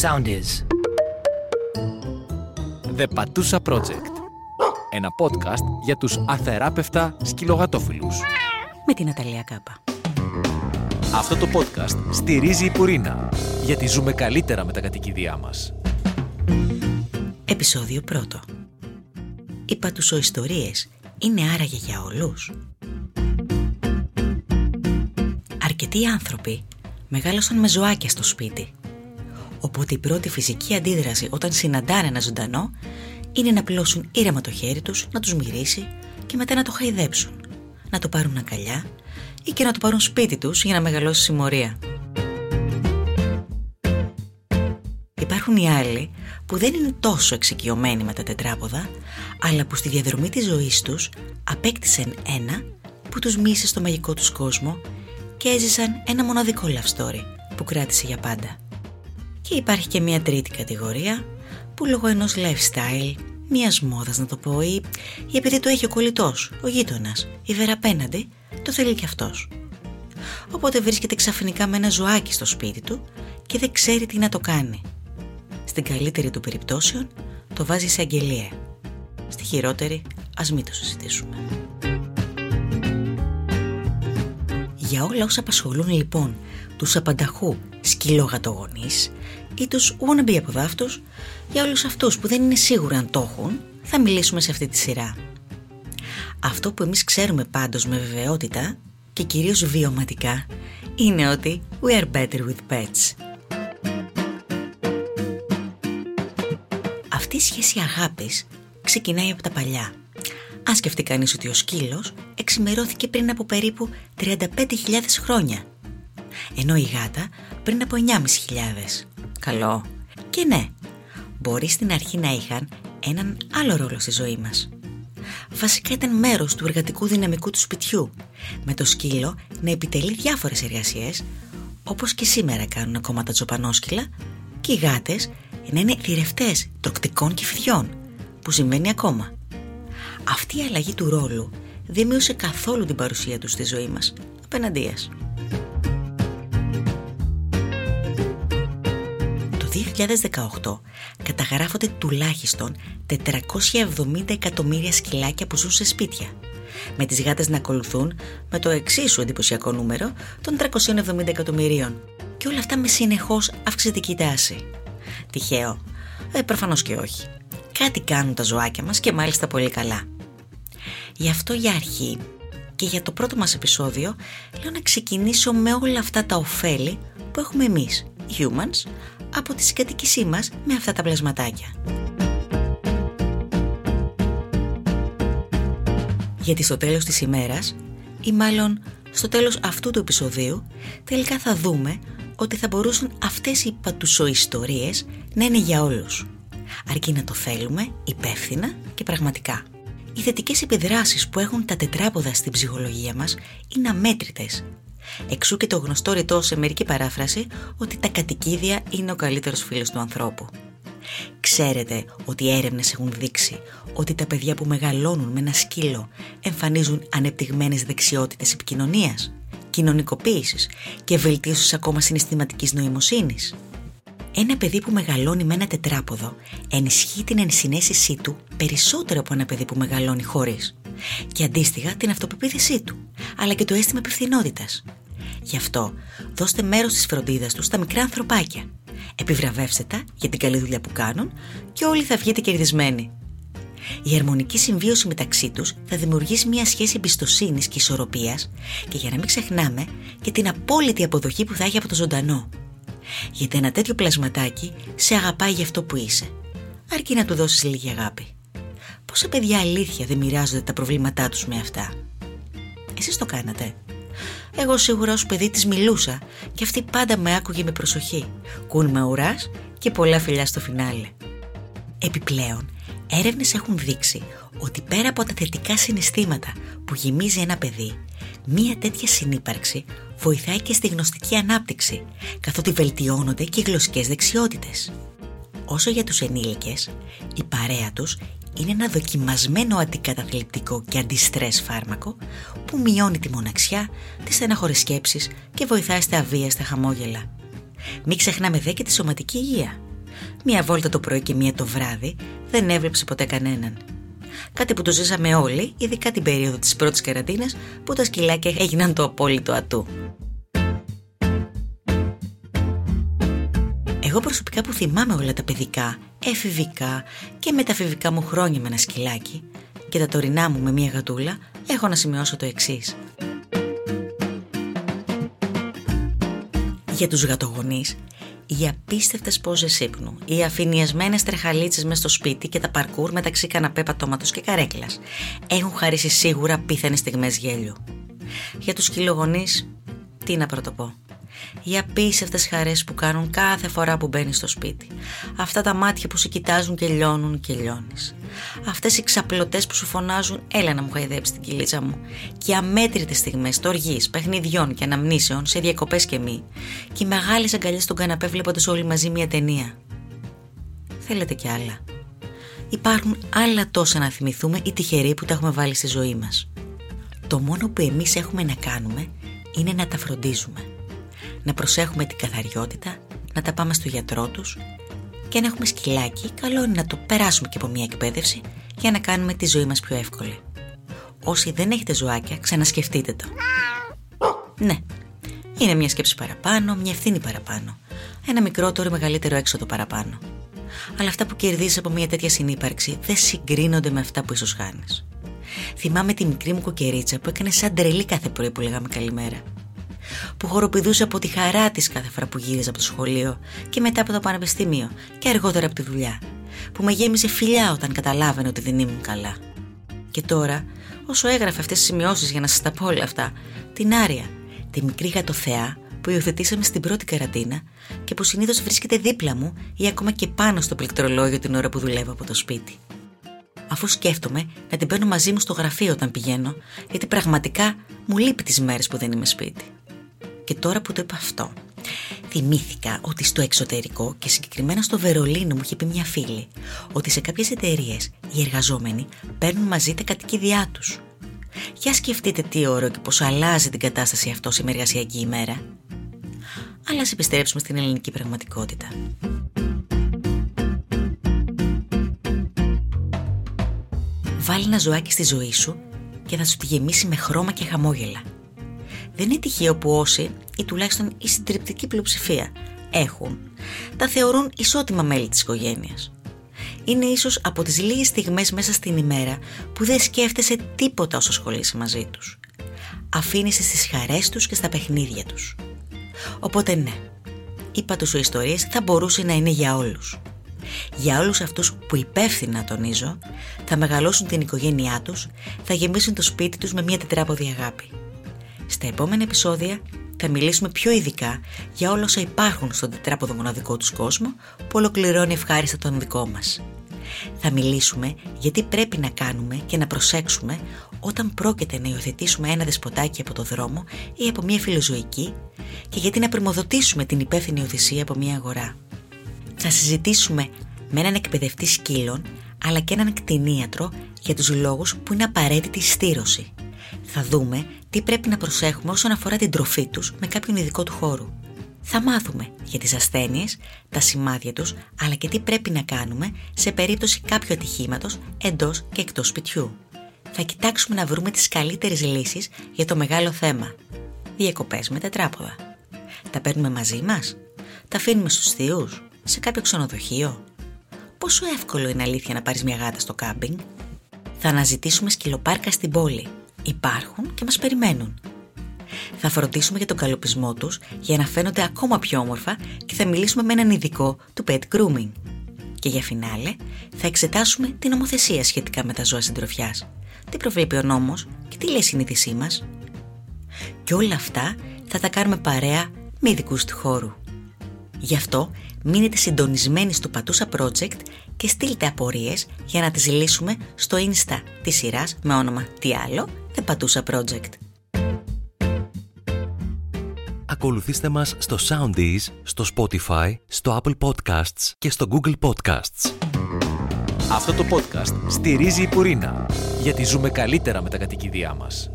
Sound is. The Patusa Project. Ένα podcast για τους αθεράπευτα σκυλογατόφιλους. με την Αταλία Κάπα. Αυτό το podcast στηρίζει η Πουρίνα, γιατί ζούμε καλύτερα με τα κατοικίδια μας. Επισόδιο πρώτο. Οι πατουσοϊστορίες είναι άραγε για όλους. Αρκετοί άνθρωποι μεγάλωσαν με ζωάκια στο σπίτι. Οπότε η πρώτη φυσική αντίδραση όταν συναντάνε ένα ζωντανό είναι να πλώσουν ήρεμα το χέρι τους, να τους μυρίσει και μετά να το χαϊδέψουν. Να το πάρουν αγκαλιά ή και να το πάρουν σπίτι τους για να μεγαλώσει συμμορία. Υπάρχουν οι άλλοι που δεν είναι τόσο εξοικειωμένοι με τα τετράποδα, αλλά που στη διαδρομή της ζωής τους απέκτησαν ένα που τους μίσε στο μαγικό τους κόσμο και έζησαν ένα μοναδικό love story που κράτησε για πάντα. Και υπάρχει και μια τρίτη κατηγορία που λόγω ενός lifestyle, μιας μόδας να το πω ή, ή επειδή το έχει ο κολλητός, ο γείτονας, η βεραπέναντι, το θέλει και αυτός. Οπότε βρίσκεται ξαφνικά με ένα ζωάκι στο σπίτι του και δεν ξέρει τι να το κάνει. Στην καλύτερη του περιπτώσεων το βάζει σε αγγελία. Στη χειρότερη ας μην το συζητήσουμε. Για όλα όσα απασχολούν λοιπόν τους απανταχού σκυλόγατογονείς ή τους wannabe από δάφτους, για όλους αυτούς που δεν είναι σίγουροι αν το έχουν, θα μιλήσουμε σε αυτή τη σειρά. Αυτό που εμείς ξέρουμε πάντως με βεβαιότητα και κυρίως βιωματικά είναι ότι we are better with pets. Αυτή η σχέση αγάπης ξεκινάει από τα παλιά. Αν σκεφτεί κανείς ότι ο σκύλος εξημερώθηκε πριν από περίπου 35.000 χρόνια. Ενώ η γάτα πριν από 9.500. Καλό. Και ναι, μπορεί στην αρχή να είχαν έναν άλλο ρόλο στη ζωή μας. Βασικά ήταν μέρος του εργατικού δυναμικού του σπιτιού, με το σκύλο να επιτελεί διάφορες εργασίες, όπως και σήμερα κάνουν ακόμα τα τζοπανόσκυλα, και οι γάτες να είναι θηρευτές τροκτικών και φιδιών, που συμβαίνει ακόμα. Αυτή η αλλαγή του ρόλου δεν μείωσε καθόλου την παρουσία τους στη ζωή μας, απέναντίας. 2018 καταγράφονται τουλάχιστον 470 εκατομμύρια σκυλάκια που ζουν σε σπίτια, με τις γάτες να ακολουθούν με το εξίσου εντυπωσιακό νούμερο των 370 εκατομμυρίων και όλα αυτά με συνεχώς αυξητική τάση. Τυχαίο. Ε, προφανώς και όχι. Κάτι κάνουν τα ζωάκια μας και μάλιστα πολύ καλά. Γι' αυτό για αρχή και για το πρώτο μας επεισόδιο λέω να ξεκινήσω με όλα αυτά τα ωφέλη που έχουμε εμείς, humans, από τη συγκατοικησή μας με αυτά τα πλασματάκια. Γιατί στο τέλος της ημέρας, ή μάλλον στο τέλος αυτού του επεισοδίου, τελικά θα δούμε ότι θα μπορούσαν αυτές οι πατουσοϊστορίες να είναι για όλους. Αρκεί να το θέλουμε υπεύθυνα και πραγματικά. Οι θετικές επιδράσεις που έχουν τα τετράποδα στην ψυχολογία μας είναι αμέτρητες. Εξού και το γνωστό ρητό σε μερική παράφραση ότι τα κατοικίδια είναι ο καλύτερος φίλος του ανθρώπου. Ξέρετε ότι οι έρευνες έχουν δείξει ότι τα παιδιά που μεγαλώνουν με ένα σκύλο εμφανίζουν ανεπτυγμένες δεξιότητες επικοινωνίας, κοινωνικοποίησης και βελτίωσης ακόμα συναισθηματικής νοημοσύνης. Ένα παιδί που μεγαλώνει με ένα τετράποδο ενισχύει την ενσυναίσθησή του περισσότερο από ένα παιδί που μεγαλώνει χωρίς και αντίστοιχα την αυτοπεποίθησή του, αλλά και το αίσθημα υπευθυνότητας. Γι' αυτό δώστε μέρος της φροντίδας τους στα μικρά ανθρωπάκια. Επιβραβεύστε τα για την καλή δουλειά που κάνουν και όλοι θα βγείτε κερδισμένοι. Η αρμονική συμβίωση μεταξύ τους θα δημιουργήσει μια σχέση εμπιστοσύνης και ισορροπίας και για να μην ξεχνάμε και την απόλυτη αποδοχή που θα έχει από το ζωντανό. Γιατί ένα τέτοιο πλασματάκι σε αγαπάει για αυτό που είσαι. Αρκεί να του δώσεις λίγη αγάπη. Πόσα παιδιά αλήθεια δεν μοιράζονται τα προβλήματά τους με αυτά; Εσείς το κάνατε. Εγώ σίγουρα ως παιδί της μιλούσα και αυτή πάντα με άκουγε με προσοχή. Κούν με ουράς και πολλά φιλιά στο φινάλε. Επιπλέον, έρευνες έχουν δείξει ότι πέρα από τα θετικά συναισθήματα που γεμίζει ένα παιδί, μία τέτοια συνύπαρξη βοηθάει και στη γνωστική ανάπτυξη, καθότι βελτιώνονται και οι γλωσσικές δεξιότητες. Όσο για τους ενήλικες, η παρέα τους είναι ένα δοκιμασμένο αντικαταθλιπτικό και αντιστρες φάρμακο που μειώνει τη μοναξιά, τις στεναχωρές σκέψεις και βοηθάει στα αβίαστα χαμόγελα. Μην ξεχνάμε δε και τη σωματική υγεία. Μία βόλτα το πρωί και μία το βράδυ δεν έβλεψε ποτέ κανέναν. Κάτι που το ζήσαμε όλοι, ειδικά την περίοδο της πρώτης καραντίνας που τα σκυλάκια έγιναν το απόλυτο ατού. Εγώ προσωπικά που θυμάμαι όλα τα παιδικά, εφηβικά και μεταφηβικά μου χρόνια με ένα σκυλάκι και τα τωρινά μου με μια γατούλα, έχω να σημειώσω το εξής. Για τους γατογονείς, οι απίστευτες πόζες ύπνου, οι αφηνιασμένες τρεχαλίτσες μες στο σπίτι και τα παρκούρ μεταξύ καναπέ πατώματος και καρέκλας έχουν χαρίσει σίγουρα πίθανες στιγμές γέλιο. Για τους σκυλογονείς, τι να πρωτοπώ οι απίστευτες χαρές που κάνουν κάθε φορά που μπαίνεις στο σπίτι. Αυτά τα μάτια που σε κοιτάζουν και λιώνουν και λιώνεις. Αυτές οι ξαπλωτές που σου φωνάζουν, έλα να μου χαϊδέψει την κυλίτσα μου. Και αμέτρητες στιγμές τοργή, παιχνιδιών και αναμνήσεων σε διακοπές και μη. Και οι μεγάλες αγκαλιές στον καναπέ βλέποντας όλοι μαζί μια ταινία. Θέλετε κι άλλα. Υπάρχουν άλλα τόσα να θυμηθούμε ή τυχεροί που τα έχουμε βάλει στη ζωή μας. Το μόνο που εμείς έχουμε να κάνουμε είναι να τα φροντίζουμε να προσέχουμε την καθαριότητα, να τα πάμε στο γιατρό τους και να έχουμε σκυλάκι, καλό είναι να το περάσουμε και από μια εκπαίδευση για να κάνουμε τη ζωή μας πιο εύκολη. Όσοι δεν έχετε ζωάκια, ξανασκεφτείτε το. Ναι, είναι μια σκέψη παραπάνω, μια ευθύνη παραπάνω. Ένα μικρότερο ή μεγαλύτερο έξοδο παραπάνω. Αλλά αυτά που κερδίζεις από μια τέτοια συνύπαρξη δεν συγκρίνονται με αυτά που ίσως χάνεις. Θυμάμαι τη μικρή μου κοκερίτσα που έκανε σαν τρελή κάθε πρωί που λέγαμε καλημέρα που χοροπηδούσε από τη χαρά της κάθε φορά που γύριζε από το σχολείο και μετά από το πανεπιστήμιο και αργότερα από τη δουλειά, που με γέμισε φιλιά όταν καταλάβαινε ότι δεν ήμουν καλά. Και τώρα, όσο έγραφε αυτές τις σημειώσεις για να σας τα πω όλα αυτά, την Άρια, τη μικρή γατοθεά που υιοθετήσαμε στην πρώτη καραντίνα και που συνήθως βρίσκεται δίπλα μου ή ακόμα και πάνω στο πληκτρολόγιο την ώρα που δουλεύω από το σπίτι. Αφού σκέφτομαι να την παίρνω μαζί μου στο γραφείο όταν πηγαίνω, γιατί πραγματικά μου λείπει τις μέρες που δεν είμαι σπίτι. Και τώρα που το είπα αυτό, θυμήθηκα ότι στο εξωτερικό και συγκεκριμένα στο Βερολίνο μου είχε πει μια φίλη ότι σε κάποιες εταιρείες οι εργαζόμενοι παίρνουν μαζί τα κατοικίδια τους. Για σκεφτείτε τι όρο και πώς αλλάζει την κατάσταση αυτό σε εργασιακή ημέρα. Αλλά ας επιστρέψουμε στην ελληνική πραγματικότητα. Βάλει ένα ζωάκι στη ζωή σου και θα σου τη γεμίσει με χρώμα και χαμόγελα. Δεν είναι τυχαίο που όσοι, ή τουλάχιστον η συντριπτική πλειοψηφία, έχουν, τα θεωρούν ισότιμα μέλη της οικογένειας. Είναι ίσως από τις λίγες στιγμές μέσα στην ημέρα που δεν σκέφτεσαι τίποτα όσο ασχολείσαι μαζί τους. Αφήνεσαι στις χαρές τους και στα παιχνίδια τους. Οπότε ναι, είπα τους ιστορίες θα μπορούσε να είναι για όλους. Για όλους αυτούς που υπεύθυνα τονίζω, θα μεγαλώσουν την οικογένειά τους, θα γεμίσουν το σπίτι τους με μια τετράποδη αγάπη. Στα επόμενα επεισόδια θα μιλήσουμε πιο ειδικά για όλα όσα υπάρχουν στον τετράποδο μοναδικό τους κόσμο που ολοκληρώνει ευχάριστα τον δικό μας. Θα μιλήσουμε γιατί πρέπει να κάνουμε και να προσέξουμε όταν πρόκειται να υιοθετήσουμε ένα δεσποτάκι από το δρόμο ή από μια φιλοζωική και γιατί να πρημοδοτήσουμε την υπεύθυνη οδυσία από μια αγορά. Θα συζητήσουμε με έναν εκπαιδευτή σκύλων αλλά και έναν κτηνίατρο για τους λόγους που είναι απαραίτητη η στήρωση θα δούμε τι πρέπει να προσέχουμε όσον αφορά την τροφή τους με κάποιον ειδικό του χώρου. Θα μάθουμε για τις ασθένειες, τα σημάδια τους, αλλά και τι πρέπει να κάνουμε σε περίπτωση κάποιου ατυχήματος εντός και εκτός σπιτιού. Θα κοιτάξουμε να βρούμε τις καλύτερες λύσεις για το μεγάλο θέμα. Διακοπές με τετράποδα. Τα παίρνουμε μαζί μας; Τα αφήνουμε στους θείους; Σε κάποιο ξενοδοχείο; Πόσο εύκολο είναι αλήθεια να πάρεις μια γάτα στο κάμπινγκ; Θα αναζητήσουμε σκυλοπάρκα στην πόλη υπάρχουν και μας περιμένουν. Θα φροντίσουμε για τον καλοπισμό τους για να φαίνονται ακόμα πιο όμορφα και θα μιλήσουμε με έναν ειδικό του pet grooming. Και για φινάλε θα εξετάσουμε την νομοθεσία σχετικά με τα ζώα συντροφιάς. Τι προβλέπει ο νόμος και τι λέει η συνείδησή μας. Και όλα αυτά θα τα κάνουμε παρέα με ειδικούς του χώρου. Γι' αυτό μείνετε συντονισμένοι στο Πατούσα Project και στείλτε απορίες για να τις λύσουμε στο insta της σειράς με όνομα «Τι άλλο» The Πατούσα Project. Ακολουθήστε μας στο Soundees, στο Spotify, στο Apple Podcasts και στο Google Podcasts. Αυτό το podcast στηρίζει η Πουρίνα, γιατί ζούμε καλύτερα με τα κατοικίδια μας.